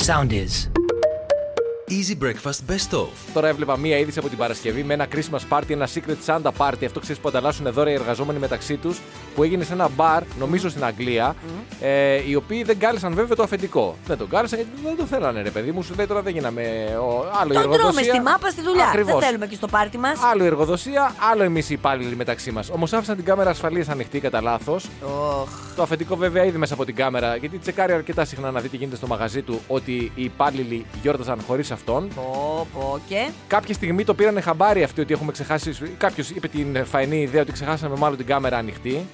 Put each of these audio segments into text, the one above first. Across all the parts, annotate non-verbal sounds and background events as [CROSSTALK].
Sound is. Easy Breakfast Best Of. Τώρα έβλεπα μία είδηση από την Παρασκευή με ένα Christmas party, ένα secret Santa party. Αυτό ξέρεις που ανταλλάσσουν δώρα οι εργαζόμενοι μεταξύ τους, που έγινε σε ένα μπαρ, νομίζω στην Αγγλία, ε, οι οποίοι δεν κάλεσαν βέβαια το αφεντικό. Δεν τον κάλεσαν γιατί δεν το θέλανε, ρε παιδί μου. Σου λέει τώρα δεν γίναμε. Ο, άλλο η Τον τρώμε εργοδοσία. στη μάπα στη δουλειά. Ακριβώς. Δεν θέλουμε και στο πάρτι μας. Άλλο η εργοδοσία, άλλο εμείς οι υπάλληλοι μεταξύ μας. Όμως άφησαν την κάμερα ασφαλεία ανοιχτή κατά λάθος. Το αφεντικό βέβαια είδε μέσα από την κάμερα, γιατί τσεκάρει αρκετά συχνά να δει τι γίνεται στο μαγαζί του, ότι οι υπάλληλοι γιόρταζαν χωρίς αυτόν. Πω, πω και; Κάποια στιγμή το πήραν χαμπάρι αυτοί ότι έχουμε ξεχάσει. Κάποιος είπε την φαϊνή ιδέα ότι ξεχάσαμε μάλλον την κάμερα ανοιχτή.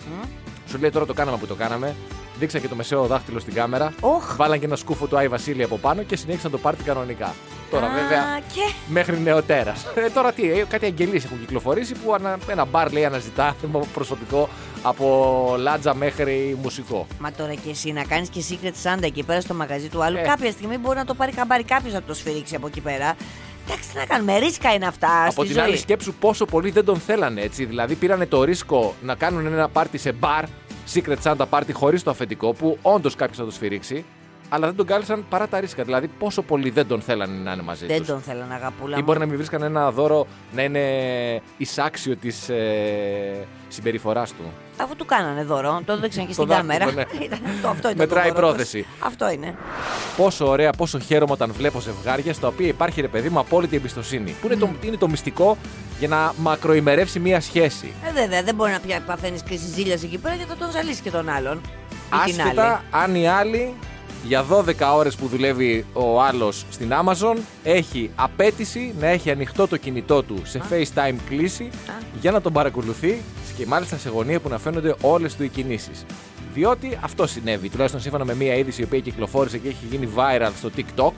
Σου λέει τώρα το κάναμε που το κάναμε. Δείξα και το μεσαίο δάχτυλο στην κάμερα. Οχ. Βάλαν και ένα σκούφο του Άι Βασίλη από πάνω και συνέχισαν το πάρτι κανονικά. Τώρα Α, βέβαια Και; μέχρι νεοτέρας. Ε, τώρα τι, ε, κάτι αγγελίες έχουν κυκλοφορήσει που ανα- ένα μπαρ λέει αναζητά [LAUGHS] προσωπικό από λάτζα μέχρι μουσικό. Μα τώρα και εσύ να κάνεις και secret Santa εκεί πέρα στο μαγαζί του άλλου. Ε. Κάποια στιγμή μπορεί να το πάρει χαμπάρι κάποιος να το σφυρίξει από εκεί πέρα. Εντάξει, τι να κάνουμε. Ρίσκα είναι αυτά Από στη την ζωή. άλλη, σκέψου πόσο πολύ δεν τον θέλανε έτσι. Δηλαδή, πήρανε το ρίσκο να κάνουν ένα πάρτι σε μπαρ, secret Santa party χωρίς το αφεντικό, που όντως κάποιος θα το σφυρίξει, αλλά δεν τον κάλεσαν παρά τα ρίσκα. Δηλαδή, πόσο πολύ δεν τον θέλανε να είναι μαζί Δεν τους. τον θέλανε αγαπούλα. Ή μου. μπορεί να μην βρίσκαν ένα δώρο να είναι εισάξιο της ε, συμπεριφοράς του. Αφού του κάνανε δώρο, το έδειξαν και Το στην δάχτυλο, κάμερα. ναι. [LAUGHS] Ήταν αυτό, αυτό ήταν Μετράει το δώρο πρόθεση. τους. Αυτό είναι. Πόσο ωραία, πόσο χαίρομαι όταν βλέπω ζευγάρια στα οποία υπάρχει ρε παιδί μου απόλυτη εμπιστοσύνη. Που είναι, το, είναι το μυστικό για να μακροημερεύσει μία σχέση. Ε, βέβαια, δεν μπορεί να πια παθαίνεις κρίση ζήλια εκεί πέρα γιατί θα τον ζαλίσεις και τον άλλον. Ή την άλλη. Άσχετα αν η άλλη για 12 ώρες που δουλεύει ο άλλος στην Amazon έχει απέτηση να έχει ανοιχτό το κινητό του σε FaceTime κλίση για να τον παρακολουθεί και μάλιστα σε γωνία που να φαίνονται όλες του οι κινήσεις. Διότι αυτό συνέβη, τουλάχιστον σύμφωνα με μία είδηση η οποία κυκλοφόρησε και έχει γίνει viral στο TikTok.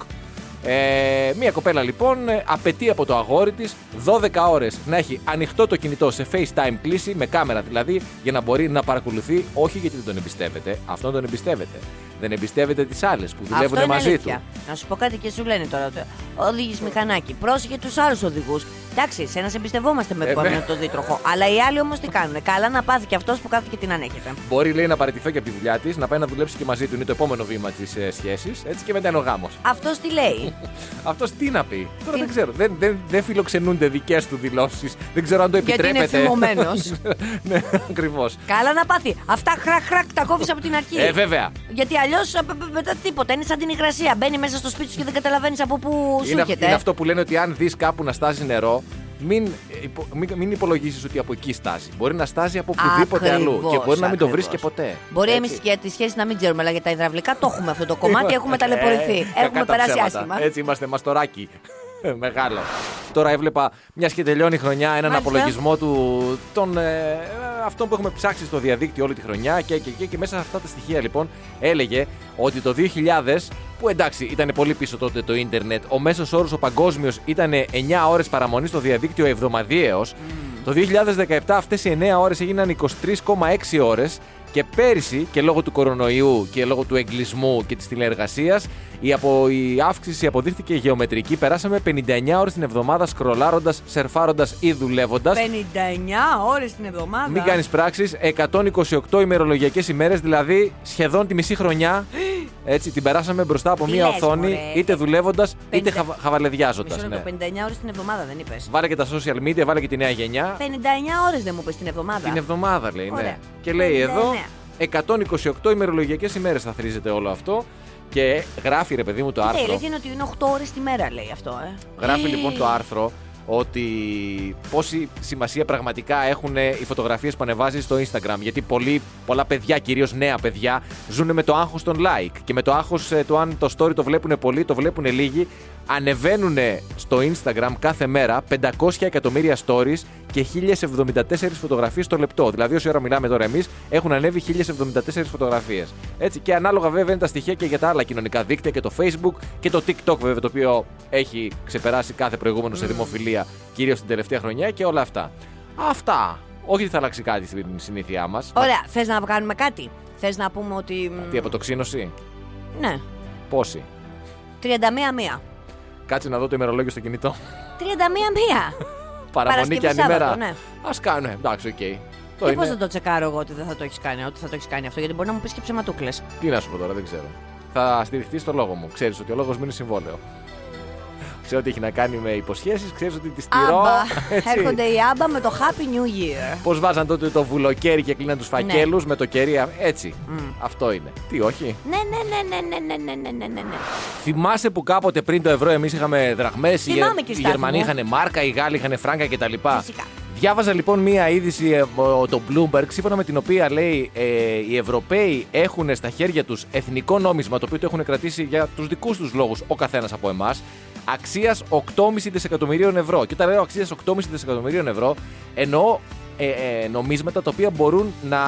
Ε, μία κοπέλα λοιπόν ε, απαιτεί από το αγόρι της 12 ώρες να έχει ανοιχτό το κινητό σε FaceTime κλίση, με κάμερα δηλαδή, για να μπορεί να παρακολουθεί, όχι γιατί δεν τον εμπιστεύεται, αυτόν τον εμπιστεύεται. Δεν εμπιστεύεται τις άλλες που δουλεύουν Αυτό είναι μαζί αλήθεια. του. Να σου πω κάτι και σου λένε τώρα. ότι Οδηγείς μηχανάκι. Πρόσεχε τους άλλους οδηγούς. Εντάξει, σε ένας σε εμπιστευόμαστε με Ε, πάνω ναι. το δίτροχο. Αλλά οι άλλοι όμως τι κάνουν. Καλά να πάθει και αυτός που κάθεται και την ανέχεται. Μπορεί λέει να παραιτηθώ και από τη δουλειά της, να πάει να δουλέψει και μαζί του, είναι το επόμενο βήμα της ε, σχέσης, έτσι και μετά είναι ο γάμος. Αυτός τι λέει; Αυτός τι να πει; Τώρα Τι- δεν ξέρω. Δεν, δεν, δεν φιλοξενούνται δικές του δηλώσεις. Δεν ξέρω αν το Γιατί είναι επιτρέπεται. φημωμένος. [LAUGHS] ναι, ακριβώς. Καλά να πάθει. Αυτά χρακ χρακ τα κόβεις από την αρχή. Ε, βέβαια. Γιατί αλλιώς μετά τίποτα. Είναι σαν την υγρασία. Μπαίνει μέσα στο σπίτι σου και δεν καταλαβαίνεις από πού σου Είναι, έρχεται. είναι αυτό που λένε ότι αν δεις κάπου να στάζει νερό, μην, ε, υπο, μην, μην υπολογίσει ότι από εκεί στάζει. Μπορεί να στάζει από οπουδήποτε αλλού Ακριβώς, και μπορεί να μην το βρεις ακριβώς. και ποτέ. Μπορεί Έτσι. εμεί για τη σχέση να μην ξέρουμε, αλλά για τα υδραυλικά το έχουμε αυτό το κομμάτι. έχουμε ταλαιπωρηθεί. Ε, κακά έχουμε τα περάσει ψέματα. άσχημα. Έτσι είμαστε μαστοράκι. Ε, [LAUGHS] Μεγάλο. Τώρα έβλεπα μιας και τελειώνει η χρονιά έναν Μάλιστα. απολογισμό του των ε, αυτών που έχουμε ψάξει στο διαδίκτυο όλη τη χρονιά και, και, και, και μέσα σε αυτά τα στοιχεία λοιπόν έλεγε ότι το 2000 που εντάξει ήταν πολύ πίσω τότε το ίντερνετ ο μέσος όρος ο παγκόσμιος ήταν 9 ώρες παραμονής στο διαδίκτυο εβδομαδιαίως το 2017 αυτές οι 9 ώρες έγιναν 23,6 ώρες και πέρυσι και λόγω του κορονοϊού και λόγω του εγκλισμού και της τηλεεργασίας η, απο, η αύξηση αποδείχθηκε γεωμετρική. Περάσαμε 59 ώρες την εβδομάδα σκρολάροντας, σερφάροντας ή δουλεύοντας. 59 ώρες την εβδομάδα. Μην κάνεις πράξεις, 128 ημερολογιακές ημέρες, δηλαδή σχεδόν τη μισή χρονιά. [GASPS] Έτσι, την περάσαμε μπροστά από Τι μία λες, οθόνη, μωρέ. είτε δουλεύοντας είτε 50 χαβα, χαβαλεδιάζοντας. Μισό Ναι. λεπτό, 59 ώρες την εβδομάδα δεν είπες. Βάλε και τα social media, βάλε και τη νέα γενιά. 59 ώρες δεν μου είπε την εβδομάδα. Την εβδομάδα λέει, ναι. Ωραία. Και λέει 59. εδώ 128 ημερολογιακές ημέρες θα θρίζεται όλο αυτό. Και γράφει ρε παιδί μου το Τι άρθρο. λέει, είναι ότι είναι 8 ώρες τη μέρα, λέει αυτό, ε. Γράφει Ε, λοιπόν το άρθρο ότι πόση σημασία πραγματικά έχουν οι φωτογραφίες που ανεβάζει στο Instagram. Γιατί πολλοί, πολλά παιδιά, κυρίως νέα παιδιά, ζουν με το άγχος των like. Και με το άγχος ε, το αν το story το βλέπουν πολλοί, το βλέπουν λίγοι. Ανεβαίνουν στο Instagram κάθε μέρα 500 εκατομμύρια stories και 1074 φωτογραφίες το λεπτό. Δηλαδή, όση ώρα μιλάμε τώρα εμείς, έχουν ανέβει 1074 φωτογραφίες. Έτσι, και ανάλογα βέβαια είναι τα στοιχεία και για τα άλλα κοινωνικά δίκτυα και το Facebook και το TikTok βέβαια, το οποίο έχει ξεπεράσει κάθε προηγούμενο σε δημοφιλία, κυρίως την τελευταία χρονιά και όλα αυτά. Αυτά. Όχι ότι θα αλλάξει κάτι στην συνήθειά μας. Ωραία, θες να κάνουμε κάτι; Θες να πούμε ότι. μ, Τι αποτοξίνωση, Ναι, πόση; 31 μία. Κάτσε να δω το ημερολόγιο στο κινητό. 31 μία. [LAUGHS] Παραμονή Παρασκευή, και ανήμερα. Σάββατο, ναι. Α κάνουμε. Εντάξει, οκ. Το Και είναι. πώ θα το τσεκάρω εγώ ότι δεν θα το έχεις κάνει, ότι θα το έχεις κάνει αυτό, γιατί μπορεί να μου πεις και ψεματούκλες. Τι να σου πω τώρα, δεν ξέρω. θα στηριχθεί στο λόγο μου. Ξέρεις ότι ο λόγος μου είναι συμβόλαιο. Ξέρω ότι έχει να κάνει με υποσχέσεις, ξέρεις ότι τις τηρώ. Άμπα. [LAUGHS] έτσι. Έρχονται οι άμπα με το Happy New Year. Πώς βάζαν τότε το βουλοκέρι και κλείναν τους Ναι. φακέλους με το κερί. α- Έτσι. Αυτό είναι. Τι, όχι; Ναι, ναι, ναι, ναι, ναι, ναι, ναι, ναι, ναι, ναι. Θυμάσαι που κάποτε πριν το ευρώ εμείς είχαμε δραχμές, οι, Θυμάμαι, οι κύριε Στάθη Γερμανοί μου. είχαν μάρκα, οι Γάλλοι είχαν φράγκα κτλ. Φυσικά. Διάβαζα λοιπόν μία είδηση ε, ο- το Bloomberg, σύμφωνα με την οποία λέει ε, οι Ευρωπαίοι έχουν στα χέρια τους εθνικό νόμισμα, το οποίο το έχουν κρατήσει για τους δικούς τους λόγους ο καθένας από εμάς, αξίας 8,5 δισεκατομμυρίων ευρώ. Και όταν λέω αξίας 8,5 δισεκατομμυρίων ευρώ, εννοώ ε, ε, νομίσματα τα οποία μπορούν να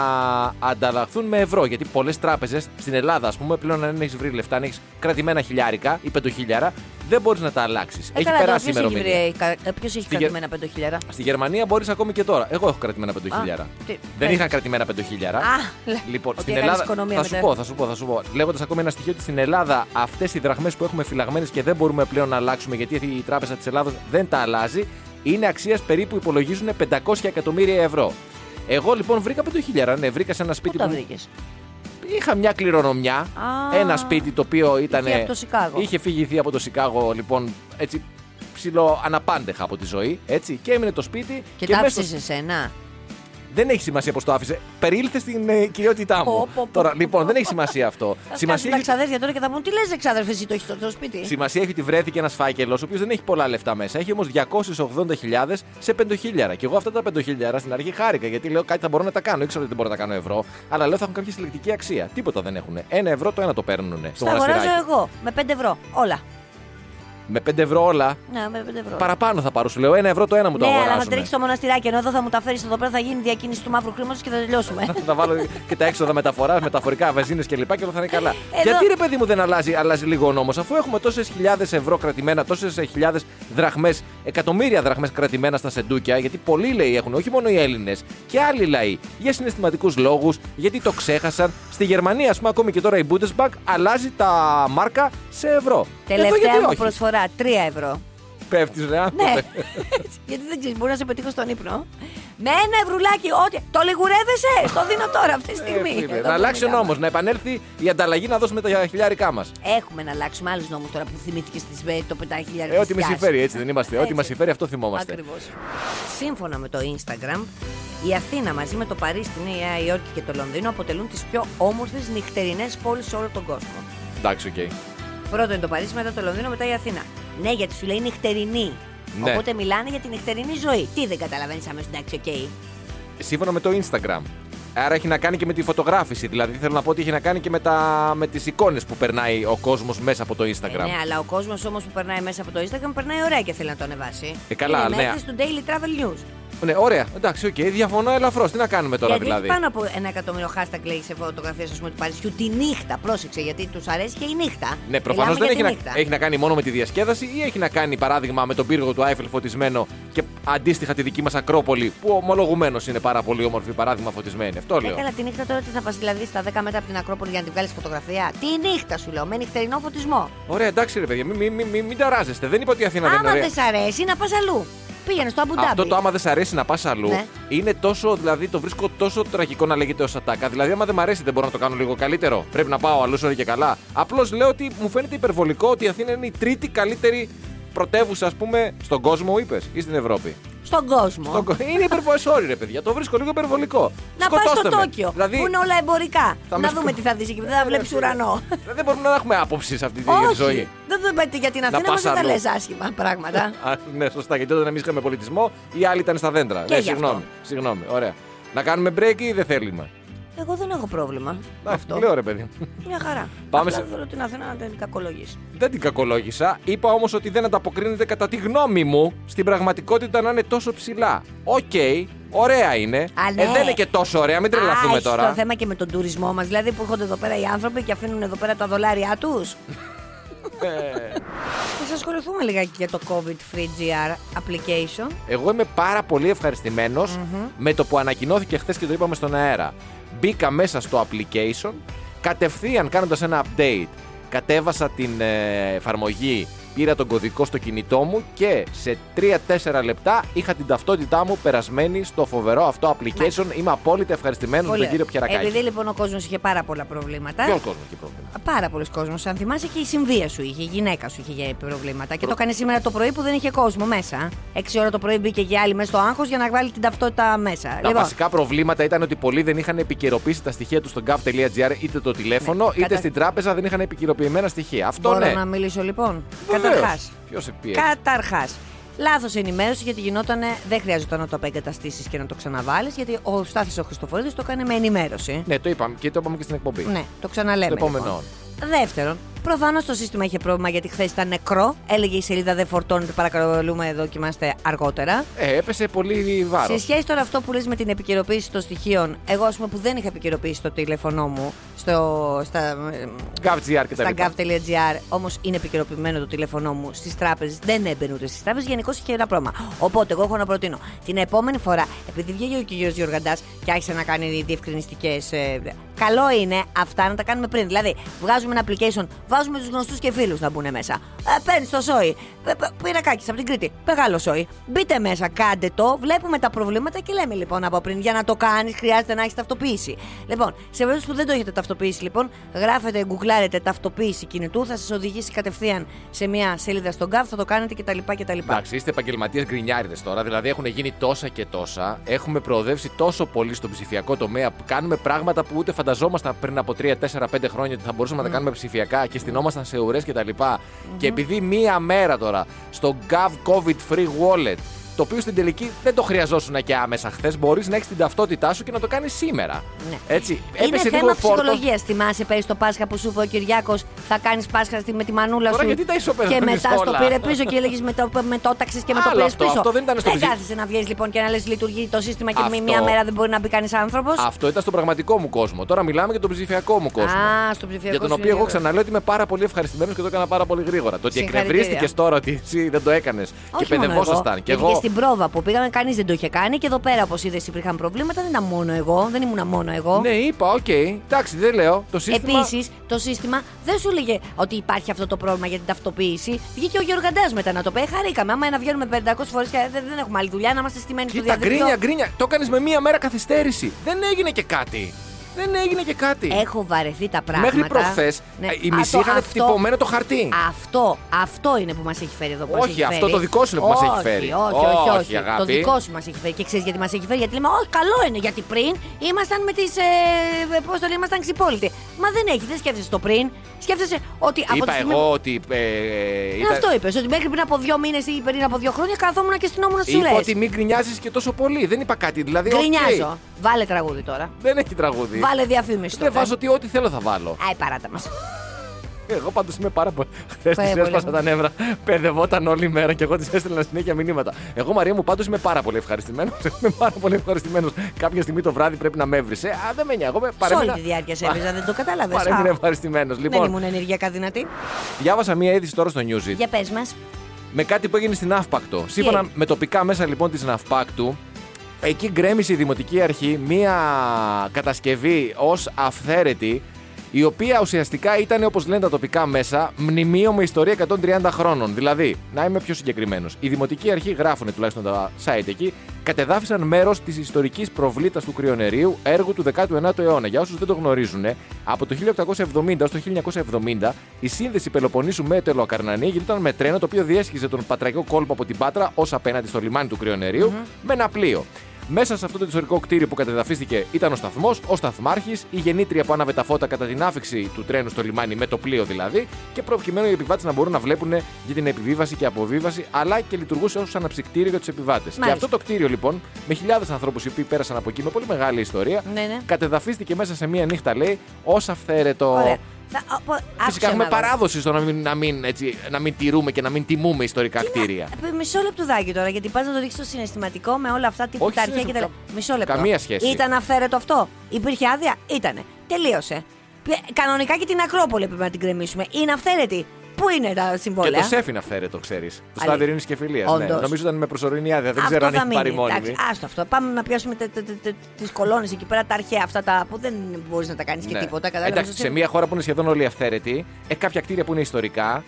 ανταλλαχθούν με ευρώ. Γιατί πολλές τράπεζες στην Ελλάδα, ας πούμε, πλέον αν έχεις βρει λεφτά, αν έχεις κρατημένα χιλιάρικα ή πεντοχίλιαρα, δεν μπορείς να τα αλλάξεις. Ε, έχει καλά, περάσει η ποιος έχει ημερομηνία. βρει- κα- Ποιος έχει Στη κρατημένα πεντοχίλιαρα. Στη Γερμανία μπορείς ακόμη και τώρα. Εγώ έχω κρατημένα πεντοχίλιαρα. τι, Δεν πες. είχα κρατημένα πεντοχίλιαρα. Α, λέ, Λοιπόν, ότι στην έκανες Ελλάδα. οικονομία Θα σου μετά. πω, θα σου πω, θα σου πω. Λέγοντας ακόμη ένα στοιχείο ότι στην Ελλάδα αυτές οι δραχμές που έχουμε φυλαγμένες και δεν μπορούμε πλέον να αλλάξουμε γιατί η τράπεζα της Ελλάδα δεν τα αλλάζει, είναι αξίας περίπου υπολογίζουν 500 εκατομμύρια ευρώ. Εγώ λοιπόν βρήκα πεντοχίλιαρα. Ναι, βρήκα σε ένα Πού σπίτι τα που. βρήκες; Είχα μια κληρονομιά. Α, ένα σπίτι το οποίο ήταν. από το Σικάγο. Είχε φύγει η θεία από το Σικάγο, λοιπόν, έτσι ψηλό αναπάντεχα από τη ζωή. Έτσι, και έμεινε το σπίτι. Και τα μέσα άφησες στο- εσένα. Δεν έχει σημασία πώς το άφησε. Περίληθε στην ε, κυριότητά μου. Πω, πω, πω, Τώρα, πω, λοιπόν, πω, δεν πω. έχει σημασία αυτό. Θα σκάσουν σημασία, τα έχει, ξαδέρφια τώρα και θα πούν τι λες εξάδερφε εσύ το έχεις στο, στο σπίτι; σημασία έχει ότι βρέθηκε ένας φάκελος, ο οποίος δεν έχει πολλά λεφτά μέσα. Έχει όμως 280.000 σε πεντοχίλιαρα. Και εγώ αυτά τα πεντοχίλιαρα στην αρχή χάρηκα γιατί λέω κάτι θα μπορώ να τα κάνω. Ήξερα ότι δεν μπορώ να τα κάνω ευρώ, αλλά λέω θα έχουν κάποια συλλεκτική αξία. Τίποτα δεν έχουν. Ένα ευρώ το ένα το παίρνουν στο Τα αγοράζω μοναστηράκι. εγώ με 5 ευρώ. Όλα. Με 5 ευρώ όλα. Ναι, με 5 ευρώ. Παραπάνω θα πάρω, σου λέω. Ένα ευρώ το ένα μου το ναι, αλλά θα αγοράζουν. τρέξεις στο μοναστηράκι ενώ εδώ θα μου τα φέρεις εδώ πέρα θα γίνει διακίνηση του μαύρου χρήματος και θα τελειώσουμε. θα βάλω και τα έξοδα μεταφορά, μεταφορικά, βενζίνες κλπ. Και, εδώ θα είναι καλά. Εδώ- Γιατί ρε παιδί μου δεν αλλάζει, αλλάζει λίγο ο νόμος, αφού έχουμε τόσες χιλιάδες ευρώ κρατημένα, τόσες χιλιάδες δραχμές, εκατομμύρια δραχμές κρατημένα στα σεντούκια, γιατί πολλοί λέει έχουν, όχι μόνο οι Έλληνες και άλλοι λαοί, για συναισθηματικούς λόγους, γιατί το ξέχασαν. Στη Γερμανία, ας πούμε, ακόμη και τώρα η Bundesbank αλλάζει τα μάρκα σε ευρώ. Εδώ Τελευταία γιατί μου όχι; Προσφορά 3 ευρώ. Πέφτεις, ρε άνθρωπο. Ναι, [LAUGHS] γιατί δεν ξέρεις, μπορεί να σε πετύχω στον ύπνο. Με ένα ευρουλάκι, ό,τι. Το λιγουρεύεσαι! Στο δίνω τώρα αυτή τη Ε, στιγμή. φίλε, Εδώ να που αλλάξει ο μιλάμε. νόμος, να επανέλθει η ανταλλαγή να δώσουμε τα χιλιάρικά μας. Έχουμε να αλλάξουμε άλλους νόμους τώρα που θυμήθηκε στις, το 5.000 Ε, ό,τι με συμφέρει, έτσι δεν είμαστε. Ό,τι Έτσι. μα συμφέρει, αυτό θυμόμαστε. Ακριβώς. Σύμφωνα με το Instagram, η Αθήνα μαζί με το Παρίσι, τη Νέα Υόρκη και το Λονδίνο αποτελούν τις πιο όμορφες νυχτερινές πόλεις σε όλο τον κόσμο. Εντάξει, οκ. Πρώτο είναι το Παρίσι, μετά το Λονδίνο, μετά η Αθήνα. Ναι, γιατί σου λέει νυχτερινή. Ναι. Οπότε μιλάνε για τη νυχτερινή ζωή. Τι δεν καταλαβαίνεις αμέσως, εντάξει, οκ. σύμφωνα με το Instagram. Άρα έχει να κάνει και με τη φωτογράφηση. Δηλαδή θέλω να πω ότι έχει να κάνει και με, τα... με τις εικόνες που περνάει ο κόσμος μέσα από το Instagram. Ε, ναι, αλλά ο κόσμος όμως που περνάει μέσα από το Instagram περνάει ωραία και θέλει να το ανεβάσει. Ε, καλά, είναι ναι. μέχρι του Daily Travel News. Ναι, ωραία. Εντάξει, οκ. Διαφωνώ ελαφρώς. Τι να κάνουμε τώρα γιατί δηλαδή; έχει πάνω από ένα εκατομμύριο hashtag λέει σε φωτογραφίες του Παρισιού τη νύχτα. Πρόσεξε, γιατί τους αρέσει και η νύχτα. Ναι, προφανώς Μιλάμε δεν για έχει τη να, νύχτα. έχει να κάνει μόνο με τη διασκέδαση ή έχει να κάνει παράδειγμα με τον πύργο του Άιφελ φωτισμένο και αντίστοιχα τη δική μας Ακρόπολη που ομολογουμένως είναι πάρα πολύ όμορφη παράδειγμα φωτισμένη. Αυτό λέω. Έκανα τη νύχτα τώρα τι θα πας δηλαδή στα 10 μέτρα από την Ακρόπολη για να τη βγάλεις φωτογραφία; Τι νύχτα σου λέω, με νυχτερινό φωτισμό. Ωραία, εντάξει ρε παιδιά, μην μη, μη, μη, μην ταράζεστε. Δεν είπα ότι η Αθήνα δεν είναι Άμα ωραία. δεν σ' αρέσει, να πας αλλού. Πήγαινε στο Αμπουντάμπι. Αυτό το άμα δεν σ' αρέσει να πας αλλού Ναι. είναι τόσο, δηλαδή το βρίσκω τόσο τραγικό να λέγεται ως ατάκα. Δηλαδή, άμα δεν μ' αρέσει, δεν μπορώ να το κάνω λίγο καλύτερο. Πρέπει να πάω αλλού όλα και καλά. Απλώς λέω ότι μου φαίνεται υπερβολικό ότι η Αθήνα είναι η τρίτη καλύτερη πρωτεύουσα, ας πούμε, στον κόσμο, είπες, ή στην Ευρώπη. Στον κόσμο. Στον κο- Είναι υπερβολικό, sorry, ρε παιδιά. Το βρίσκω λίγο υπερβολικό. Να πας στο Σκοτώστε με. Τόκιο. Δηλαδή, Που είναι όλα εμπορικά. θα να με δούμε σκο- τι θα δεις εκεί. Δεν θα βλέπεις ουρανό. δεν μπορούμε να έχουμε άποψη σε αυτή τη Όχι. ζωή. Δεν το λέτε για την Αθήνα, πας μας δεν τα αλλού. λες άσχημα πράγματα. [LAUGHS] Α, ναι, σωστά. Γιατί όταν εμείς είχαμε πολιτισμό, οι άλλοι ήταν στα δέντρα. Και ναι, γι' συγγνώμη. αυτό. Συγγνώμη, ωραία. Να κάνουμε break ή δεν θέλουμε; Εγώ δεν έχω πρόβλημα. με Αυτό. αυτό. Λέω ρε παιδί. Μια χαρά. [LAUGHS] Πάμε Απλά σε- θέλω την Αθήνα να την κακολογήσει. Δεν την κακολόγησα. Είπα όμως ότι δεν ανταποκρίνεται κατά τη γνώμη μου στην πραγματικότητα να είναι τόσο ψηλά. Οκ, ωραία είναι. Α, ναι. Ε, δεν είναι και τόσο ωραία, μην τρελαθούμε Α, έχεις τώρα. το θέμα και με τον τουρισμό μας. Δηλαδή που έρχονται εδώ πέρα οι άνθρωποι και αφήνουν εδώ πέρα τα δολάρια τους. [LAUGHS] Ε, Θα ασχοληθούμε λιγάκι για το COVID Free GR application. Εγώ είμαι πάρα πολύ ευχαριστημένος με το που ανακοινώθηκε χθες και το είπαμε στον αέρα. Μπήκα μέσα στο application, κατευθείαν κάνοντας ένα update, κατέβασα την ε, εφαρμογή Πήρα τον κωδικό στο κινητό μου και σε 3-4 λεπτά είχα την ταυτότητά μου περασμένη στο φοβερό αυτό application. Είμαι απόλυτα ευχαριστημένος με Πολύ τον κύριο ωραία. Πιερακάκη. Επειδή λοιπόν ο κόσμος είχε πάρα πολλά προβλήματα. Ποιο κόσμος έχει πρόβλημα. Πάρα πολλοί κόσμο. Αν θυμάσαι και η συμβία σου είχε, η γυναίκα σου είχε προβλήματα. Και το έκανε σήμερα το πρωί που δεν είχε κόσμο μέσα. 6 ώρα το πρωί μπήκε και άλλη μέσα στο άγχος για να βάλει την ταυτότητα μέσα. Τα βασικά προβλήματα ήταν ότι πολλοί δεν είχαν επικαιροποιήσει τα στοιχεία τους στο gov.gr είτε το τηλέφωνο Ναι, είτε κατα- στην τράπεζα δεν είχαν επικαιροποιημένα στοιχεία. Αυτό Μπορώ ναι. να μιλήσω λοιπόν. Καταρχάς. Ποιος σε πιέζει; Καταρχάς. Λάθος ενημέρωση γιατί γινόταν. Δεν χρειάζεται να το απεγκαταστήσεις και να το ξαναβάλεις. Γιατί ο Στάθης ο Χριστοφορίδης το έκανε με ενημέρωση. Ναι, το είπαμε και το είπαμε και στην εκπομπή. Ναι, το ξαναλέμε. Στο επόμενο. Λοιπόν. Δεύτερον, προφανώς το σύστημα είχε πρόβλημα γιατί χθες ήταν νεκρό. Έλεγε η σελίδα Δεν φορτώνεται. Παρακαλούμε, δοκιμάστε αργότερα. Ε, έπεσε πολύ βάρος. Σε σχέση τώρα αυτό που λες με την επικαιροποίηση των στοιχείων, εγώ ας πούμε που δεν είχα επικαιροποιήσει το τηλέφωνό μου στο, στα, GovGR και τα στα λοιπά. gov.gr, όμως είναι επικαιροποιημένο το τηλέφωνό μου στις τράπεζες, δεν έμπαινε ούτε στις τράπεζες, γενικώς είχε ένα πρόβλημα. Οπότε εγώ έχω να προτείνω την επόμενη φορά, επειδή βγήκε ο κ. Γιωργαντά και άρχισε να κάνει διευκρινιστικές. καλό είναι αυτά να τα κάνουμε πριν. Δηλαδή, βγάζουμε ένα application, βάζουμε τους γνωστούς και φίλους να μπουν μέσα. Ε, Παίρνεις το σόι. Πυρακάκι από την Κρήτη. Μεγάλο σόι. Μπείτε μέσα, κάντε το, βλέπουμε τα προβλήματα και λέμε λοιπόν από πριν για να το κάνεις χρειάζεται να έχεις ταυτοποίηση. Λοιπόν, σε περίπτωση που δεν το έχετε ταυτοποιήσει, λοιπόν, γράφετε, γκουγκλάρετε ταυτοποίηση κινητού, θα σας οδηγήσει κατευθείαν σε μια σελίδα στον ΚΑΒ, θα το κάνετε κτλ. κτλ. Εντάξει, είστε επαγγελματίες γκρινιάριδες τώρα. Δηλαδή, έχουν γίνει τόσα και τόσα. Έχουμε προοδεύσει τόσο πολύ στον ψηφιακό τομέα που κάνουμε πράγματα που ούτε φανταζόμασταν πριν από 3, 4, 5 χρόνια ότι θα μπορούσαμε να τα κάνουμε ψηφιακά και στυνόμασταν σε ουρές κτλ. Και επειδή μία μέρα τώρα στο Gov COVID Free Wallet, το οποίο στην τελική δεν το χρειαζόσουν και άμεσα χθες, μπορείς να έχεις την ταυτότητά σου και να το κάνεις σήμερα. Ναι. Έτσι, Είναι έπεσε λίγο θέμα φόρτος. ψυχολογίας. Θυμάσαι πέρυσι το Πάσχα που σου είπε ο Κυριάκος, θα κάνεις Πάσχα στη- με τη μανούλα Τώρα σου. γιατί τα ισοπεδώνεις Και μετά στο όλα; πήρε πίσω και έλεγες με το, με το τάξεις και με το Άλλο πήρε αυτό, πίσω. αυτό δεν ήταν στο ψη- κάθεσαι να βγει λοιπόν και να λες λειτουργεί το σύστημα και Αυτό- μία μέρα δεν μπορεί να μπει κανείς άνθρωπος. Αυτό ήταν στον πραγματικό μου κόσμο. Τώρα μιλάμε για τον ψηφιακό μου κόσμο. Α, στο ψηφιακό Για τον σου οποίο εγώ είναι- ξαναλέω ότι είμαι πάρα πολύ ευχαριστημένος και το έκανα πάρα πολύ γρήγορα. Το ότι Συγχαρητήρια. εκνευρίστηκε τώρα ότι εσύ δεν το έκανες και Όχι μόνο παιδευόσασταν. εγώ. Και Γιατί εγώ. Και στην πρόβα που πήγαμε, κανείς δεν το είχε κάνει. Και εδώ πέρα, όπως είδες, υπήρχαν προβλήματα. Δεν ήταν μόνο εγώ. Δεν ήμουν μόνο εγώ. Ναι, είπα, οκ. Εντάξει, δεν λέω. Το σύστημα. Επίσης, το σύστημα δεν σου λέγε ότι υπάρχει αυτό το πρόβλημα για την ταυτοποίηση. Βγήκε ο Γεωργαντάς μετά να το πει. «Ε, Χαρήκαμε. Άμα να βγαίνουμε 500 φορές και δεν, δεν έχουμε άλλη δουλειά, να είμαστε στημένοι στο Κοίτα, διαδίκτυο. γκρίνια, γκρίνια. Το έκανε με μία μέρα καθυστέρηση. Δεν έγινε και κάτι. Δεν έγινε και κάτι. Έχω βαρεθεί τα πράγματα. Μέχρι προχθές Ναι. οι Α, μισοί το- είχαν αυτό- τυπωμένο το χαρτί. Αυτό, αυτό είναι που μας έχει φέρει εδώ. Που μας Όχι, έχει αυτό φέρει. το δικό σου είναι που μας έχει φέρει. Όχι, όχι, όχι. Όχι, όχι. αγάπη. Το δικό σου μας έχει φέρει. Και ξέρεις γιατί μας έχει φέρει; Γιατί λέμε, Όχι, καλό είναι. Γιατί πριν ήμασταν με τις. Ε, Πώς το λέμε, ήμασταν ξυπόλυτοι. Μα δεν έχει, δεν σκέφτεσαι το πριν. Σκέφτεσαι ότι από Είπα τη στιγμή. εγώ ότι. Ε, Ε, ήταν- Αυτό είπες. Ότι μέχρι πριν από δύο μήνες ή πριν από δύο χρόνια καθόμουν και στυνόμουν στι Είπα ουρέ. ότι μην γκρινιάζεις και τόσο πολύ. Δεν είπα κάτι. Δηλαδή, οκ. Γκρινιάζω. Βάλε τραγούδι τώρα. Δεν έχει τραγούδι. Βάλε διαφήμιση Δεν τώρα. βάζω ότι ό,τι θέλω θα βάλω. Άι, παράτα μας. Εγώ πάντως είμαι πάρα πολύ. Χθες Πάρα τη πολύ. έσπασα τα νεύρα. Παιδευόταν όλη μέρα και εγώ της έστελνα συνέχεια μηνύματα. Εγώ, Μαρία μου, πάντως είμαι πάρα πολύ ευχαριστημένος. [LAUGHS] είμαι πάρα πολύ ευχαριστημένος. Κάποια στιγμή το βράδυ πρέπει να με έβρισε. Α, δεν με νοιάζει. Εγώ με Σε παρέμεινα. όλη τη διάρκεια σε έβριζα, δεν το κατάλαβες. Παρέμεινα ευχαριστημένος. Δεν Λοιπόν, ήμουν ενεργειακά δυνατή. διάβασα μία είδηση τώρα στο Newsy Για πες μας. με κάτι που έγινε στην Αύπακτο. Σύμφωνα έγινε; με τοπικά μέσα λοιπόν της Ναυπάκτου, εκεί γκρέμισε η Δημοτική Αρχή μία κατασκευή ως αυθαίρετη, η οποία ουσιαστικά ήταν, όπως λένε τα τοπικά μέσα, μνημείο με ιστορία 130 χρόνων. Δηλαδή, να είμαι πιο συγκεκριμένος, η Δημοτική Αρχή γράφουν τουλάχιστον τα site εκεί, κατεδάφισαν μέρος της ιστορικής προβλήτας του κρυονερίου, έργου του 19ου αιώνα. Για όσους δεν το γνωρίζουν, από το 1870 έως το 1970 η σύνδεση Πελοποννήσου με το Ελοακαρνανία γινόταν με τρένο το οποίο διέσχιζε τον πατραϊκό κόλπο από την Πάτρα ως απέναντι στο λιμάνι του κρυονεριου με ένα πλοίο. Μέσα σε αυτό το ιστορικό κτίριο που κατεδαφίστηκε ήταν ο σταθμός, ο σταθμάρχης, η γεννήτρια που άναβε τα φώτα κατά την άφηξη του τρένου στο λιμάνι, με το πλοίο δηλαδή, και προκειμένου οι επιβάτες να μπορούν να βλέπουν για την επιβίβαση και αποβίβαση, αλλά και λειτουργούσε ως αναψυκτήριο για τους επιβάτες. Και Μάλιστα. αυτό το κτίριο λοιπόν, με χιλιάδες ανθρώπους οι οποίοι πέρασαν από εκεί, με πολύ μεγάλη ιστορία, Ναι, ναι. κατεδαφίστηκε μέσα σε μία νύχτα, λέει, ως αυθαίρετο. Ωραία. Θα- α, πω- Φυσικά άκουσε έχουμε να δω. παράδοση στο να μην, να, μην, έτσι, να μην τηρούμε και να μην τιμούμε ιστορικά κτίρια. Ε, Μισό λεπτουδάκι τώρα, γιατί πας να το δείξεις το συναισθηματικό με όλα αυτά τύπου Όχι τα αρχαία και τα. συναισθηματικό. Μισό λεπτό. Καμία σχέση. Ήταν αυθαίρετο αυτό; Υπήρχε άδεια; Ήτανε. Τελείωσε. Πε- Κανονικά και την Ακρόπολη πρέπει να την κρεμίσουμε. Είναι αυθαίρετη. Πού είναι τα Και συμβόλαια. το σεφ είναι αυθαίρετο, ξέρεις. Το Αλήθεια. στάδιο ειρήνης και φιλίας. Ναι. Όντως. Νομίζω ήταν με προσωρινή άδεια. Δεν Αυτό ξέρω αν θα έχει πάρει μείνει. μόνιμη. Εντάξει, άστο αυτό. Πάμε να πιάσουμε τις κολόνες εκεί πέρα, τα αρχαία αυτά τα που δεν μπορείς να τα κάνεις και Ναι. τίποτα. κατάλαβες. Εντάξει, σε μια χώρα που είναι σχεδόν όλοι αυθαίρετοι, ε, κάποια κτίρια που είναι ιστορικά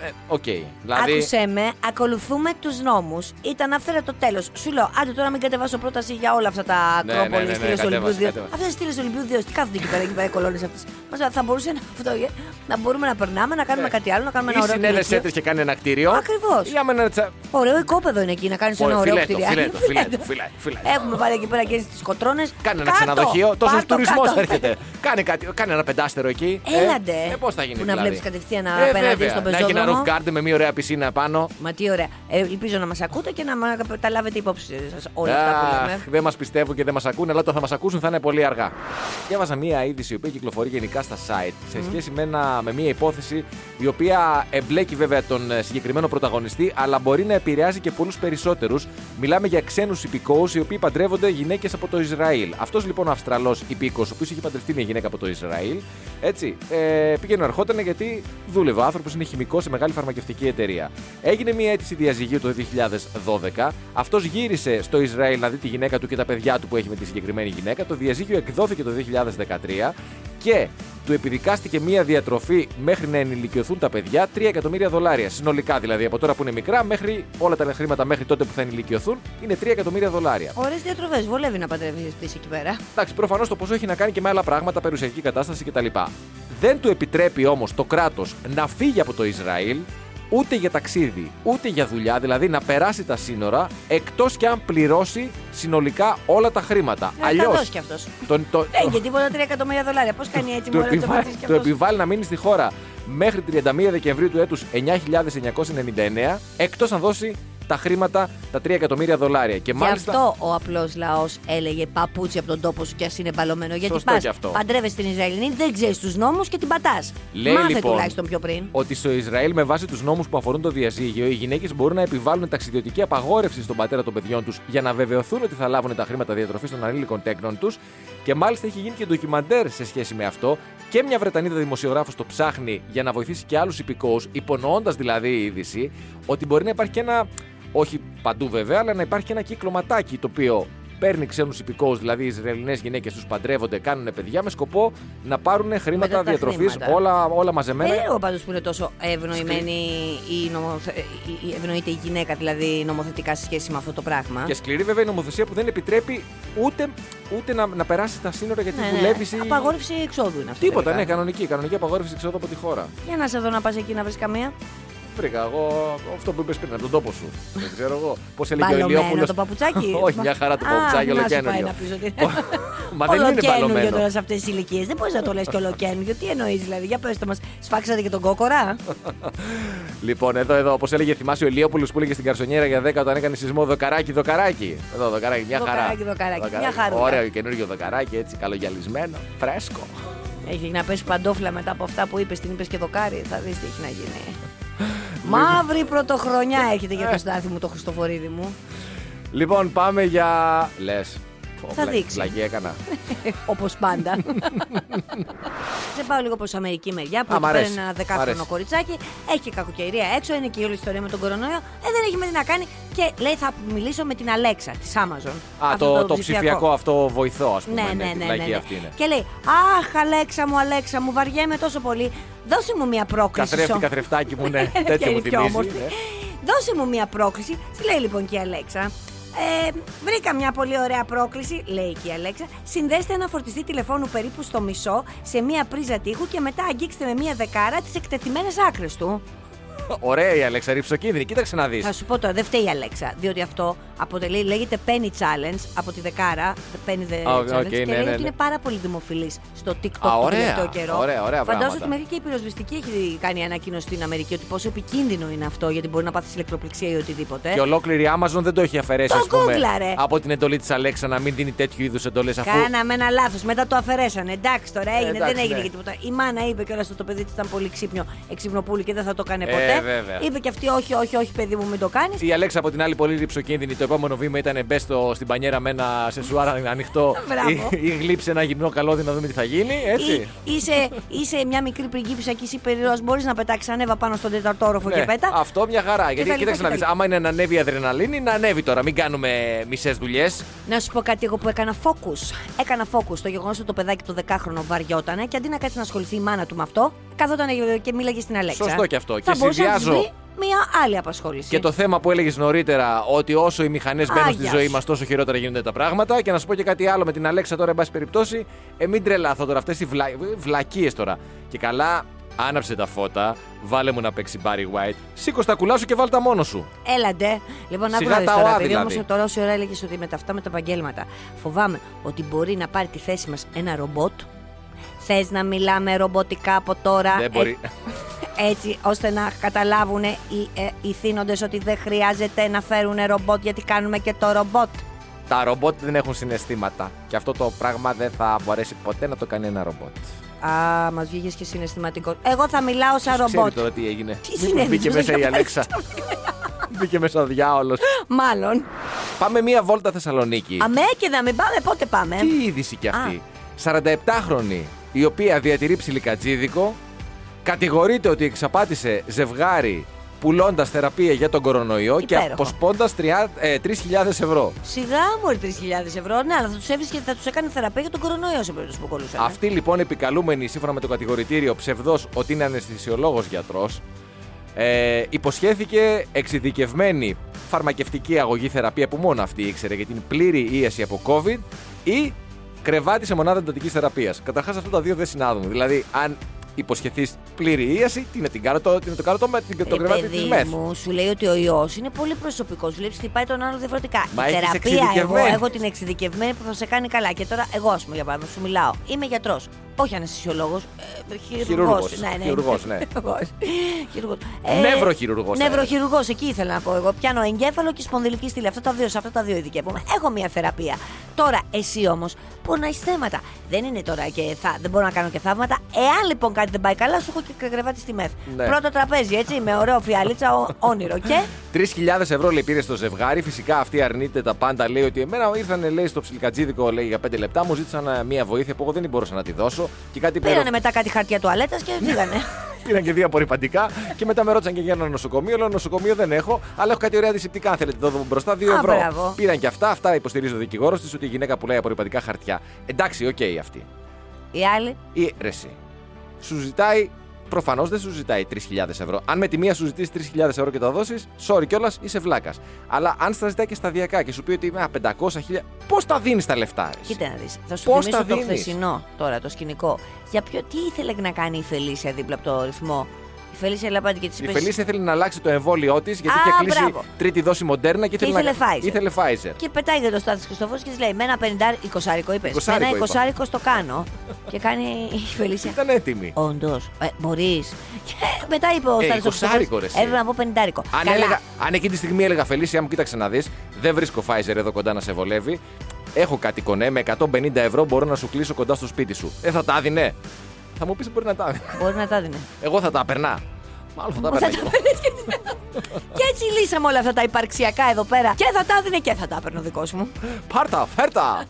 και Ε, Οκ. Δηλαδή. Άκουσέ με, ακολουθούμε τους νόμους. Ήταν άφερα το τέλος. Σου λέω, άντε τώρα μην κατεβάσω πρόταση για όλα αυτά τα Ναι, Ακρόπολη, ναι, ναι, ναι, στήλες κατέβασε, Ολυμπίου 2. κατέβασε. Αυτές τι στήλες Ολυμπίου 2, τι κάθονται εκεί πέρα, εκεί πέρα οι κολόνες αυτές. Μα θα μπορούσε να, αυτό, ε, να μπορούμε να περνάμε, να κάνουμε κάτι άλλο, να κάνουμε ένα Ναι. Ή ωραίο συνέδεσέ κτίριο. τη και κάνει ένα κτίριο. Ακριβώς. Ή άμα είναι τσα- Ωραίο οικόπεδο είναι εκεί να κάνεις ένα Ωραία, ωραίο φιλέτο, κτίριο. [LAUGHS] φιλέτο, φιλέτο, φιλέτο, φιλέτο. Έχουμε βάλει εκεί πέρα και τις κοτρώνε. Κάνε ένα ξενοδοχείο. Τόσο τουρισμός έρχεται. Κάνε, κάτι, κάνε ένα πεντάστερο εκεί. Έλαντε. Ε, πώς θα γίνει Που να δηλαδή. βλέπεις κατευθείαν Ε, απέναντι βέβαια. στον Να έχει ένα πεζόδρομο. Roof garden με μια ωραία πισίνα πάνω. Μα τι ωραία. Ε, ελπίζω να μας ακούτε και να μα τα λάβετε υπόψη σας όλα αυτά που Αχ, λέμε. δεν μας πιστεύουν και δεν μας ακούνε, αλλά όταν θα μας ακούσουν θα είναι πολύ αργά. Διάβαζα μία είδηση η οποία κυκλοφορεί γενικά στα site σε σχέση με, ένα, με μία υπόθεση η οποία εμπλέκει βέβαια τον ε, συγκεκριμένο πρωταγωνιστή, αλλά μπορεί να επηρεάζει και πολλούς περισσότερους. Μιλάμε για ξένους υπηκόους οι οποίοι παντρεύονται γυναίκες από το Ισραήλ. Αυτός λοιπόν ο Αυστραλός υπήκος, ο οποίος είχε παντρευτεί μια γυναίκα από το Ισραήλ, έτσι, ε, πήγαινε ερχόταν γιατί δούλευε. Ο άνθρωπος είναι χημικός σε μεγάλη φαρμακευτική εταιρεία. Έγινε μια αίτηση διαζυγίου το 2012. Αυτός γύρισε στο Ισραήλ να δει τη γυναίκα του και τα παιδιά του που έχει με τη συγκεκριμένη γυναίκα. Το διαζύγιο εκδόθηκε το 2013 και του επιδικάστηκε μια διατροφή μέχρι να ενηλικιωθούν τα παιδιά 3 εκατομμύρια δολάρια. Συνολικά δηλαδή από τώρα που είναι μικρά μέχρι όλα τα χρήματα μέχρι τότε που θα ενηλικιωθούν είναι 3 εκατομμύρια δολάρια. Ωραίες διατροφές. Βολεύει να παντρεύεις εκεί πέρα. Εντάξει, προφανώς το ποσό έχει να κάνει και με άλλα πράγματα, περιουσιακή κατάσταση κτλ. Δεν του επιτρέπει όμως το κράτος να φύγει από το Ισραήλ ούτε για ταξίδι, ούτε για δουλειά, δηλαδή να περάσει τα σύνορα, εκτός και αν πληρώσει συνολικά όλα τα χρήματα. Να Αλλιώς. τα δώσει κι αυτός. Τον, το, Δεν και τίποτα 3 εκατομμύρια δολάρια. Πώς κάνει έτσι του, μόνο να το επιβάλλει, πατήσεις κι του αυτός; επιβάλλει να μείνει στη χώρα μέχρι 31 Δεκεμβρίου του έτους 9.999, εκτός αν δώσει τα χρήματα, τα 3 εκατομμύρια δολάρια. Και Γι' μάλιστα. αυτό ο απλός λαός έλεγε παπούτσι από τον τόπο σου κι ας είναι μπαλωμένο. Γιατί Σωστό πας κι αυτό. παντρεύεσαι την Ισραηλινή, δεν ξέρεις τους νόμους και την πατάς. Λέει Μάθε λοιπόν τουλάχιστον πιο πριν. ότι στο Ισραήλ, με βάση τους νόμους που αφορούν το διαζύγιο, οι γυναίκες μπορούν να επιβάλλουν ταξιδιωτική απαγόρευση στον πατέρα των παιδιών τους για να βεβαιωθούν ότι θα λάβουν τα χρήματα διατροφής των ανήλικων τέκνων τους. Και μάλιστα έχει γίνει και ντοκιμαντέρ σε σχέση με αυτό. Και μια Βρετανίδα δημοσιογράφος το ψάχνει για να βοηθήσει και άλλους υπηκόους, υπονοώντας δηλαδή η είδηση ότι μπορεί να υπάρχει και ένα. Όχι παντού βέβαια, αλλά να υπάρχει και ένα κύκλωματάκι το οποίο παίρνει ξένους υπηκόους, δηλαδή οι Ισραηλινές γυναίκες τους παντρεύονται, κάνουν παιδιά με σκοπό να πάρουν χρήματα Μετά τα διατροφής, χρήματα. όλα, όλα μαζεμένα. Δεν λέω πάντως που είναι τόσο ευνοημένη η, νομοθε... η- η- ευνοείται η γυναίκα δηλαδή νομοθετικά σε σχέση με αυτό το πράγμα. Και σκληρή βέβαια η νομοθεσία που δεν επιτρέπει ούτε, ούτε να, να περάσει τα σύνορα γιατί Ναι, ναι. δουλεύει. ή... Απαγόρευση εξόδου είναι αυτό. Τίποτα, τελικά. ναι, κανονική. Κανονική απαγόρευση εξόδου από τη χώρα. Για να σε δω να πας εκεί να βρεις καμία. Βρήκα εγώ αυτό που είπες πριν από τον τόπο σου. δεν ξέρω εγώ. Πώς έλεγε ο Μπαλωμένο Ηλιόπουλος. το παπουτσάκι. [LAUGHS] Όχι, μια χαρά το Α, παπουτσάκι, να σου πάει ολοκένουργιο. να πεις ότι Μα δεν [LAUGHS] είναι Ολοκαίνουργιο μπαλωμένο. τώρα σε αυτές τις ηλικίες. Δεν μπορείς να το λες και ολοκένουργιο. Τι εννοείς δηλαδή, για πες το μας. Σφάξατε και τον κόκορα. [LAUGHS] Λοιπόν, εδώ, εδώ, όπως έλεγε, θυμάσαι ο Ηλιόπουλος που έλεγε στην Καρσονιέρα για 10 όταν έκανε σεισμό δοκαράκι, δοκαράκι. Εδώ, δοκαράκι, μια χαρά. Δοκαράκι, δοκαράκι, μια χαρούλα. Ωραίο καινούργιο δοκαράκι, έτσι, καλογιαλισμένο, φρέσκο. Έχει να πέσει παντόφλα μετά από αυτά που είπες. Την είπες και δοκάρι. Θα δεις τι έχει να γίνει. Μαύρη πρωτοχρονιά έρχεται για το στάθι μου το Χριστοφορίδη μου. Λοιπόν, πάμε για. Λες. Θα δείξεις. Πλαγή έκανα. [LAUGHS] Όπως πάντα. [LAUGHS] Σε πάω λίγο προς Αμερική μεριά που Α, μ' εκεί πέρα αρέσει. είναι ένα Μ' δεκάχρονο αρέσει. κοριτσάκι. Έχει και κακοκαιρία έξω, είναι και η όλη ιστορία με τον κορονοϊό. Ε, δεν έχει με τι να κάνει και λέει θα μιλήσω με την Αλέξα της Amazon. Α, Αυτό το, το ψηφιακό αυτό βοηθό, ας πούμε. Ναι, ναι, ναι. την ναι, πλαγή ναι. αυτή είναι. Και λέει, Αχ, Αλέξα μου, Αλέξα μου, βαριέμαι τόσο πολύ. Δώσε μου μια πρόκληση. Καθρέφτη, σο- καθρεφτάκι μου, ναι. Και [LAUGHS] Τέτοιο μου είναι πιο θυμίζεις. όμορφη. ναι. Δώσε μου μια πρόκληση. Τι λέει λοιπόν και η Αλέξα. Ε, βρήκα μια πολύ ωραία πρόκληση, λέει και η Αλέξα. Συνδέστε ένα φορτιστή τηλεφώνου περίπου στο μισό σε μια πρίζα τείχου και μετά αγγίξτε με μια δεκάρα τις εκτεθειμένες άκρες του. Ωραία η Αλέξα, ρηψοκίνδυνη. Κοίταξε να δεις. Θα σου πω τώρα, δεν φταίει η Αλέξα. Διότι αυτό αποτελεί, λέγεται Penny Challenge από τη δεκάρα. Penny the Α, OK, Challenge. OK, και ναι, λέει ναι, ότι ναι. είναι πάρα πολύ δημοφιλής στο TikTok Α, τον ωραία, τελευταίο καιρό. ωραία, ωραία Φαντάζομαι πράγματα. ότι μέχρι και η πυροσβεστική έχει κάνει ανακοίνωση στην Αμερική ότι πόσο επικίνδυνο είναι αυτό γιατί μπορεί να πάθεις ηλεκτροπληξία ή οτιδήποτε. Και ολόκληρη η Amazon δεν το έχει αφαιρέσει, Το ας πούμε, γκούγκλαρε. από την εντολή της Αλέξα να μην δίνει τέτοιου είδους εντολές αφού. Κάναμε ένα λάθος. Μετά το αφαιρέσανε. Εντάξει τώρα έγινε, εντάξει, δεν έγινε ναι. και τίποτα. Η μάνα είπε κιόλας ότι το παιδί της ήταν πολύ ξύπνιο, εξυπνοπούλη και δεν θα το έκανε Ε, ποτέ. βέβαια. Είπε και αυτή, όχι, όχι, όχι, παιδί μου, μην το κάνεις. Η Αλέξα από την άλλη πολύ ρηψοκίνδυνη. Το επόμενο βήμα ήταν μπε στο- στην πανιέρα με ένα σεσουάρ ανοιχτό [LAUGHS] Μπράβο. ή, ή γλύψε ένα γυμνό καλώδι να δούμε τι θα γίνει. Έτσι. Ή είσαι, είσαι μια μικρή πριγκίπισσα και είσαι υπερηρώα. Μπορείς να πετάξεις ανέβα πάνω στον τέταρτο όροφο Ναι, και πέτα. Αυτό μια χαρά. Γιατί τα λοιπά κοίταξε και να τα δεις, λοιπά. άμα είναι να ανέβει η αδρεναλίνη, να ανέβει τώρα. Μην κάνουμε μισές δουλειές. Να σου πω κάτι εγώ που έκανα focus. Έκανα focus στο γεγονός ότι το παιδάκι το δεκάχρονο βαριότανε και αντί να κάτσει να ασχοληθεί η μάνα του με αυτό, καθόταν και μίλαγε στην Αλέξα. Σωστό και αυτό. Και Θα εσύ συνδυάζω. βρει μια άλλη απασχόληση. Και το θέμα που έλεγες νωρίτερα, ότι όσο οι μηχανές μπαίνουν Α, στη γεια ζωή σου. μας, τόσο χειρότερα γίνονται τα πράγματα. Και να σου πω και κάτι άλλο με την Αλέξα τώρα, εν πάση περιπτώσει. Ε, μην τρελαθώ τώρα, αυτές οι βλα... βλακίες τώρα. Και καλά, άναψε τα φώτα, βάλε μου να παίξει Barry White. Σήκω στα κουλά σου και βάλ τα μόνο σου. Έλαντε. Λοιπόν, άκου Σιγά να δεις τα τώρα, ΟΑ, επειδή δηλαδή. όμως τώρα όση ώρα έλεγες ότι με τα αυτά με τα επαγγέλματα φοβάμαι ότι μπορεί να πάρει τη θέση μας ένα ρομπότ. Θες να μιλάμε ρομποτικά από τώρα. Δεν μπορεί. ε, έτσι, ώστε να καταλάβουν οι, ε, οι θύνοντες ότι δεν χρειάζεται να φέρουν ρομπότ γιατί κάνουμε και το ρομπότ. Τα ρομπότ δεν έχουν συναισθήματα. Και αυτό το πράγμα δεν θα μπορέσει ποτέ να το κάνει ένα ρομπότ. Α, μας βγήκες και συναισθηματικός. Εγώ θα μιλάω σαν Ξέρει ρομπότ. τώρα τι έγινε. Τι Μήπως συνέβη, Μπήκε τους μέσα η είχα [LAUGHS] Αλέξα. Μπήκε μέσα ο διάολος. Μάλλον. Πάμε μία βόλτα Θεσσαλονίκη. Αμέ και να μην πάμε, πότε πάμε; Τι είδηση κι αυτή. 47χρονη, η οποία διατηρεί ψιλικατζίδικο, κατηγορείται ότι εξαπάτησε ζευγάρι πουλώντας θεραπεία για τον κορονοϊό και Υπέροχο. αποσπώντας 3.000 ευρώ. Σιγά μου 3.000 ευρώ. Ναι, αλλά θα τους έβρισκε θα τους έκανε θεραπεία για τον κορονοϊό σε περίπτωση που κολούσαν. Αυτή λοιπόν επικαλούμενη σύμφωνα με το κατηγορητήριο ψευδός ότι είναι αναισθησιολόγος γιατρός ε, υποσχέθηκε εξειδικευμένη φαρμακευτική αγωγή θεραπεία που μόνο αυτή ήξερε για την πλήρη ίαση από COVID ή κρεβάτι σε μονάδα εντατικής θεραπείας. Καταρχάς αυτά τα δύο δεν συνάδουν. Δηλαδή, αν υποσχεθείς πλήρη ίαση, τι να την κάνω, το, τι να το, κάνω το, με- την- το Ε, κρεβάτι παιδί της μεθ. μου, σου λέει ότι ο ιός είναι πολύ προσωπικός. Βλέπεις χτυπάει τον άλλο διαφορετικά. Μα η έχεις θεραπεία, εγώ εξειδικευμένη. έχω την εξειδικευμένη που θα σε κάνει καλά. Και τώρα, εγώ, ας πούμε, για παράδειγμα, σου μιλάω. Είμαι γιατρός. Όχι αναισθησιολόγος. Ε, χειρουργός. Χειρούργος. Ναι, ναι. Χειρουργός, ναι. Χειρουργός. Χειρουργός. Νευροχειρουργός θα Νευροχειρουργός, εκεί ήθελα να πω εγώ. Πιάνω εγκέφαλο και σπονδυλική στήλη. Αυτά τα δύο, σε αυτά τα δύο ειδικεύομαι. Έχω μια θεραπεία. Τώρα, εσύ όμως, μπορεί να έχει θέματα. Δεν είναι τώρα και θα, δεν μπορώ να κάνω και θαύματα. Εάν λοιπόν κάτι δεν πάει καλά, σου έχω και κρεβάτι στη μεθ. Ναι. Πρώτο τραπέζι, έτσι, με ωραίο φιάλιτσα, ο- όνειρο. Και 3.000 ευρώ λέει πήρε στο ζευγάρι. Φυσικά αυτή αρνείται τα πάντα. Λέει ότι εμένα ήρθαν λέει, στο ψιλικατζίδικο λέει, για 5 λεπτά. Μου ζήτησαν ε, μία βοήθεια που εγώ δεν μπορούσα να τη δώσω. Και κάτι πέρα. πήρανε μετά κάτι χαρτιά τουαλέτας και φύγανε. [LAUGHS] Πήραν και δύο απορρυπαντικά και μετά με ρώτησαν και για ένα νοσοκομείο. Λέω νοσοκομείο δεν έχω, αλλά έχω κάτι ωραία αντισηπτικά. Αν θέλετε, το δω μπροστά 2 Α, ευρώ. μπράβο. Πήραν και αυτά. Αυτά υποστηρίζει ο δικηγόρος της ότι η γυναίκα πουλάει απορρυπαντικά χαρτιά. Εντάξει, οκ αυτή. Οι άλλοι. Ή ρε, εσύ. Σου ζητάει. Προφανώς δεν σου ζητάει 3.000 ευρώ. Αν με τη μία σου ζητήσει 3.000 ευρώ και τα δώσεις, sorry κιόλας, είσαι βλάκας. Αλλά αν στα ζητάει και σταδιακά και σου πει ότι α, 500 χιλιάδε. Πώς τα δίνεις τα λεφτά, ρε, εσύ; Κοίτα να δεις. Θα σου Πώς θυμίσω τα το δίνεις; χθεσινό τώρα, το σκηνικό. Για ποιο, τι ήθελε να κάνει η Φελίσια δίπλα από το ρυθμό. Η Φελίσια Λαπάντη και τη Η είπε. Φελίσια ήθελε να αλλάξει το εμβόλιό της γιατί Α, είχε κλείσει μπράβο. τρίτη δόση μοντέρνα και, Και ήθελε, ήθελε να... Pfizer. ήθελε Pfizer. Και πετάγεται το Στάθης Χριστόφορος και της λέει: Με ένα 50 εικοσάρικο είπες. Με Εικοσάρικο ένα είπα. εικοσάρικο στο κάνω. και κάνει η Φελίσια. Ήταν έτοιμη. Όντως. Ε, Μπορείς. Και μετά είπε ο Ε, Στάθης εικοσάρικο, ρε, εσύ. Έπρεπε να πω 50. Αν, έλεγα, αν εκείνη τη στιγμή έλεγα Φελίσια μου, κοίταξε να δεις, δεν βρίσκω Pfizer εδώ κοντά να σε βολεύει. Έχω κάτι κονέ, με 150 ευρώ μπορώ να σου κλείσω κοντά στο σπίτι σου. Ε, θα τα έδινε. Θα μου πεις μπορεί να τα έδινε. Μπορεί να τα έδινε. Εγώ θα τα περνά. Μάλλον θα τα Θα περνά. τα παίρνεις και- Και έτσι λύσαμε όλα αυτά τα υπαρξιακά εδώ πέρα. Και θα τα έδινε και θα τα έπαιρνε ο δικός μου. Πάρτα, φέρτα.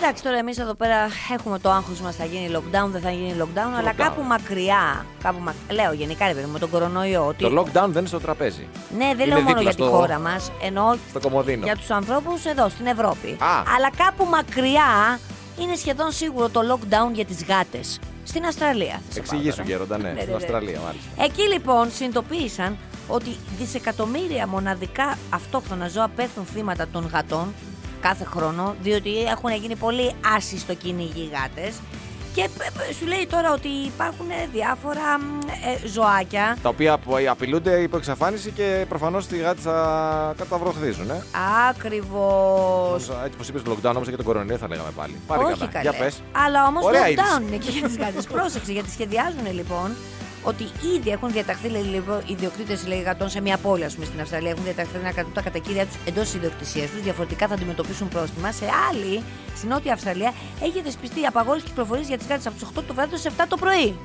Εντάξει, τώρα εμείς εδώ πέρα έχουμε το άγχος μας. Θα γίνει lockdown, δεν θα γίνει lockdown, αλλά Lockdown. κάπου μακριά. Κάπου μα... Λέω γενικά, ρε παιδί μου, με τον κορονοϊό. Ότι... Το lockdown δεν είναι στο τραπέζι. Ναι, δεν Είναι λέω μόνο δίπλα για τη στο- χώρα μας. Εννοώ Στο κομμωδίνο. για τους ανθρώπους εδώ, στην Ευρώπη. Α. Αλλά κάπου μακριά είναι σχεδόν σίγουρο το lockdown για τις γάτες. Στην Αυστραλία. θα σε πάω Εξηγήσου, τώρα. Γέροντα, ναι, Ναι, στην ναι, ναι. Αυστραλία μάλιστα. Εκεί λοιπόν συνειδητοποίησαν ότι δισεκατομμύρια μοναδικά αυτόχθονα ζώα πέφτουν θύματα των γατών κάθε χρόνο, διότι έχουν γίνει πολύ άσοι στο κυνήγι οι γάτες. Και ε, ε, σου λέει τώρα ότι υπάρχουν διάφορα μ, ε, ζωάκια. Τα οποία απο- απειλούνται υπό εξαφάνιση και προφανώς οι γάτε θα καταβροχθίζουν. Ε. Ακριβώς. Έτσι, όπως είπες, lockdown όμως και τον κορονοϊό θα λέγαμε πάλι. Πάρε Όχι καλά. καλέ. Για πες. Αλλά όμως Ωραία lockdown είδηση. είναι και για τις γάτες. [LAUGHS] Πρόσεξε, γιατί σχεδιάζουν λοιπόν ότι ήδη έχουν διαταχθεί λέει, λοιπόν, οι ιδιοκτήτε γατών σε μια πόλη, ας πούμε, στην Αυστραλία. Έχουν διαταχθεί να κρατούν τα κατακύρια τους εντός της ιδιοκτησίας τους. Διαφορετικά θα αντιμετωπίσουν πρόστιμα. Σε άλλη, στην Νότια Αυστραλία, έχει δεσπιστεί η απαγόρευση κυκλοφορίας για τις γάτες από τις 8 το βράδυ έω 7 το πρωί.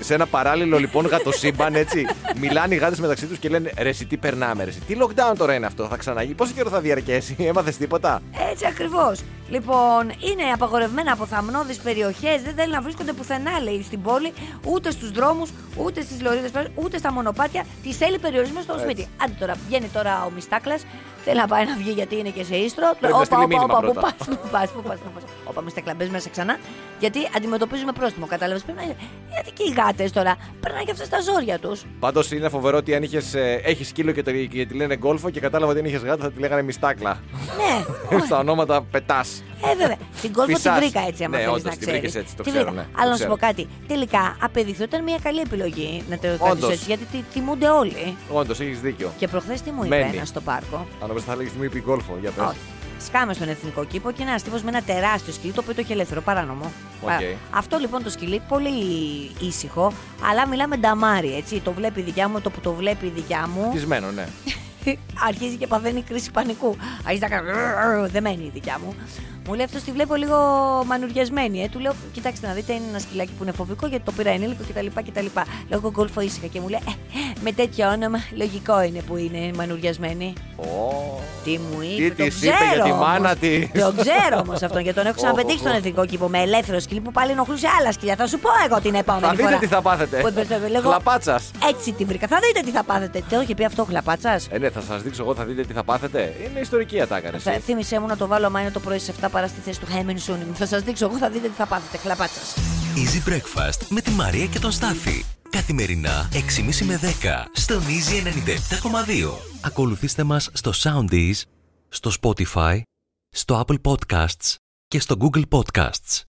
Σε ένα παράλληλο λοιπόν γατοσύμπαν έτσι. μιλάνε οι γάτες μεταξύ τους και λένε Ρε, εσύ, τι περνάμε, ρε, εσύ, τι lockdown τώρα είναι αυτό, θα ξαναγεί. Πόσο καιρό θα διαρκέσει, [LAUGHS] έμαθες τίποτα; Έτσι ακριβώς. Λοιπόν, είναι απαγορευμένα από θαμνώδεις περιοχές. Δεν θέλει να βρίσκονται πουθενά, λέει, στην πόλη, ούτε στους δρόμους, ούτε στις λωρίδες, ούτε στα μονοπάτια. Τη θέλει περιορισμό στο σπίτι. Άντε τώρα, βγαίνει τώρα ο Μιστάκλας, θέλει να πάει να βγει γιατί είναι και σε ίστρο. Πρέπει να στείλει μήνυμα όπα, πού πρώτα. πας, πού πας, πού πας. Όπα, Μιστάκλα, μπε μέσα ξανά. Γιατί αντιμετωπίζουμε πρόστιμο. Κατάλαβες πρέπει να. Γιατί και οι γάτες τώρα περνάνε και αυτέ τα ζόρια τους. Πάντως είναι φοβερό ότι αν είχες, ε, έχεις σκύλο και, το- και τη λένε γκόλφο και κατάλαβα ότι αν είχες γάτα θα τη λέγανε μιστάκλα. Ναι, [LAUGHS] Στα ονόματα πετάς. Ε, βέβαια. Την κόλφο τη Φυσάς. βρήκα έτσι, άμα Ναι, θέλεις όντως, να τη ξέρεις. βρήκες έτσι, το Τη ξέρω, βρήκα. ναι, το Αλλά να σου ξέρω. πω κάτι. Τελικά, απεδειχθώ ήταν μια καλή επιλογή να το κάνεις Όντως. έτσι, γιατί τη- τιμούνται όλοι. Όντως, έχεις δίκιο. Και προχθές τι μου είπε Μένει. ένας στο πάρκο; Αν νομίζω θα λέγεις μου είπε γκόλφο. Για πες. Όχι. Σκάμε στον εθνικό κήπο και ένας τύπος με ένα τεράστιο σκυλί το οποίο το είχε ελεύθερο, παράνομο. Οκ. Παρά- Αυτό λοιπόν το σκυλί, πολύ ήσυχο, αλλά μιλάμε νταμάρι, έτσι. Το βλέπει η δικιά μου, το που το βλέπει η δικιά μου. Χτισμένο, ναι. [LAUGHS] αρχίζει και παθαίνει κρίση πανικού. Αρχίζει να κάνει. Δεν μένει η δικιά μου. Μου λέει αυτός τη βλέπω λίγο μανουριασμένη. Ε. Του λέω: Κοιτάξτε να δείτε, είναι ένα σκυλάκι που είναι φοβικό γιατί το πήρα ενήλικο κτλ. κτλ. Λέω: Εγώ γκολφο ήσυχα και μου λέει: ε, με τέτοιο όνομα λογικό είναι που είναι μανουριασμένη. Ω. Τι μου είπε, Τι το της είπε ξέρω για τη όμως. μάνα της. Το ξέρω όμως αυτόν γιατί τον έχω ξαναπετύχει Οχ, στον οχ. εθνικό κήπο με ελεύθερο σκυλί που πάλι ενοχλούσε άλλα σκυλιά. Θα σου πω εγώ την επόμενη Θα δείτε φορά. τι θα πάθετε. Που έπαιζε, λέγω, Χλαπάτσας. Έτσι την βρήκα. Θα δείτε τι θα πάθετε. Το είχε πει αυτό ο χλαπάτσας. Ε, ναι, θα σας δείξω εγώ, θα δείτε τι θα πάθετε. Είναι ιστορική ατάκα, ρε, Θα, εσύ. θύμισέ μου να το βάλω άμα είναι το πρωί σε 7 παρά στη θέση του Χέμεν Σούνιμ. Θα σας δείξω εγώ, θα δείτε τι θα πάθετε. Χλαπάτσας. Easy Breakfast με τη Μαρία και τον Στάφη. Καθημερινά 6.30 με 10 στον Easy 97.2. Ακολουθήστε μας στο Soundees, στο Spotify, στο Apple Podcasts και στο Google Podcasts.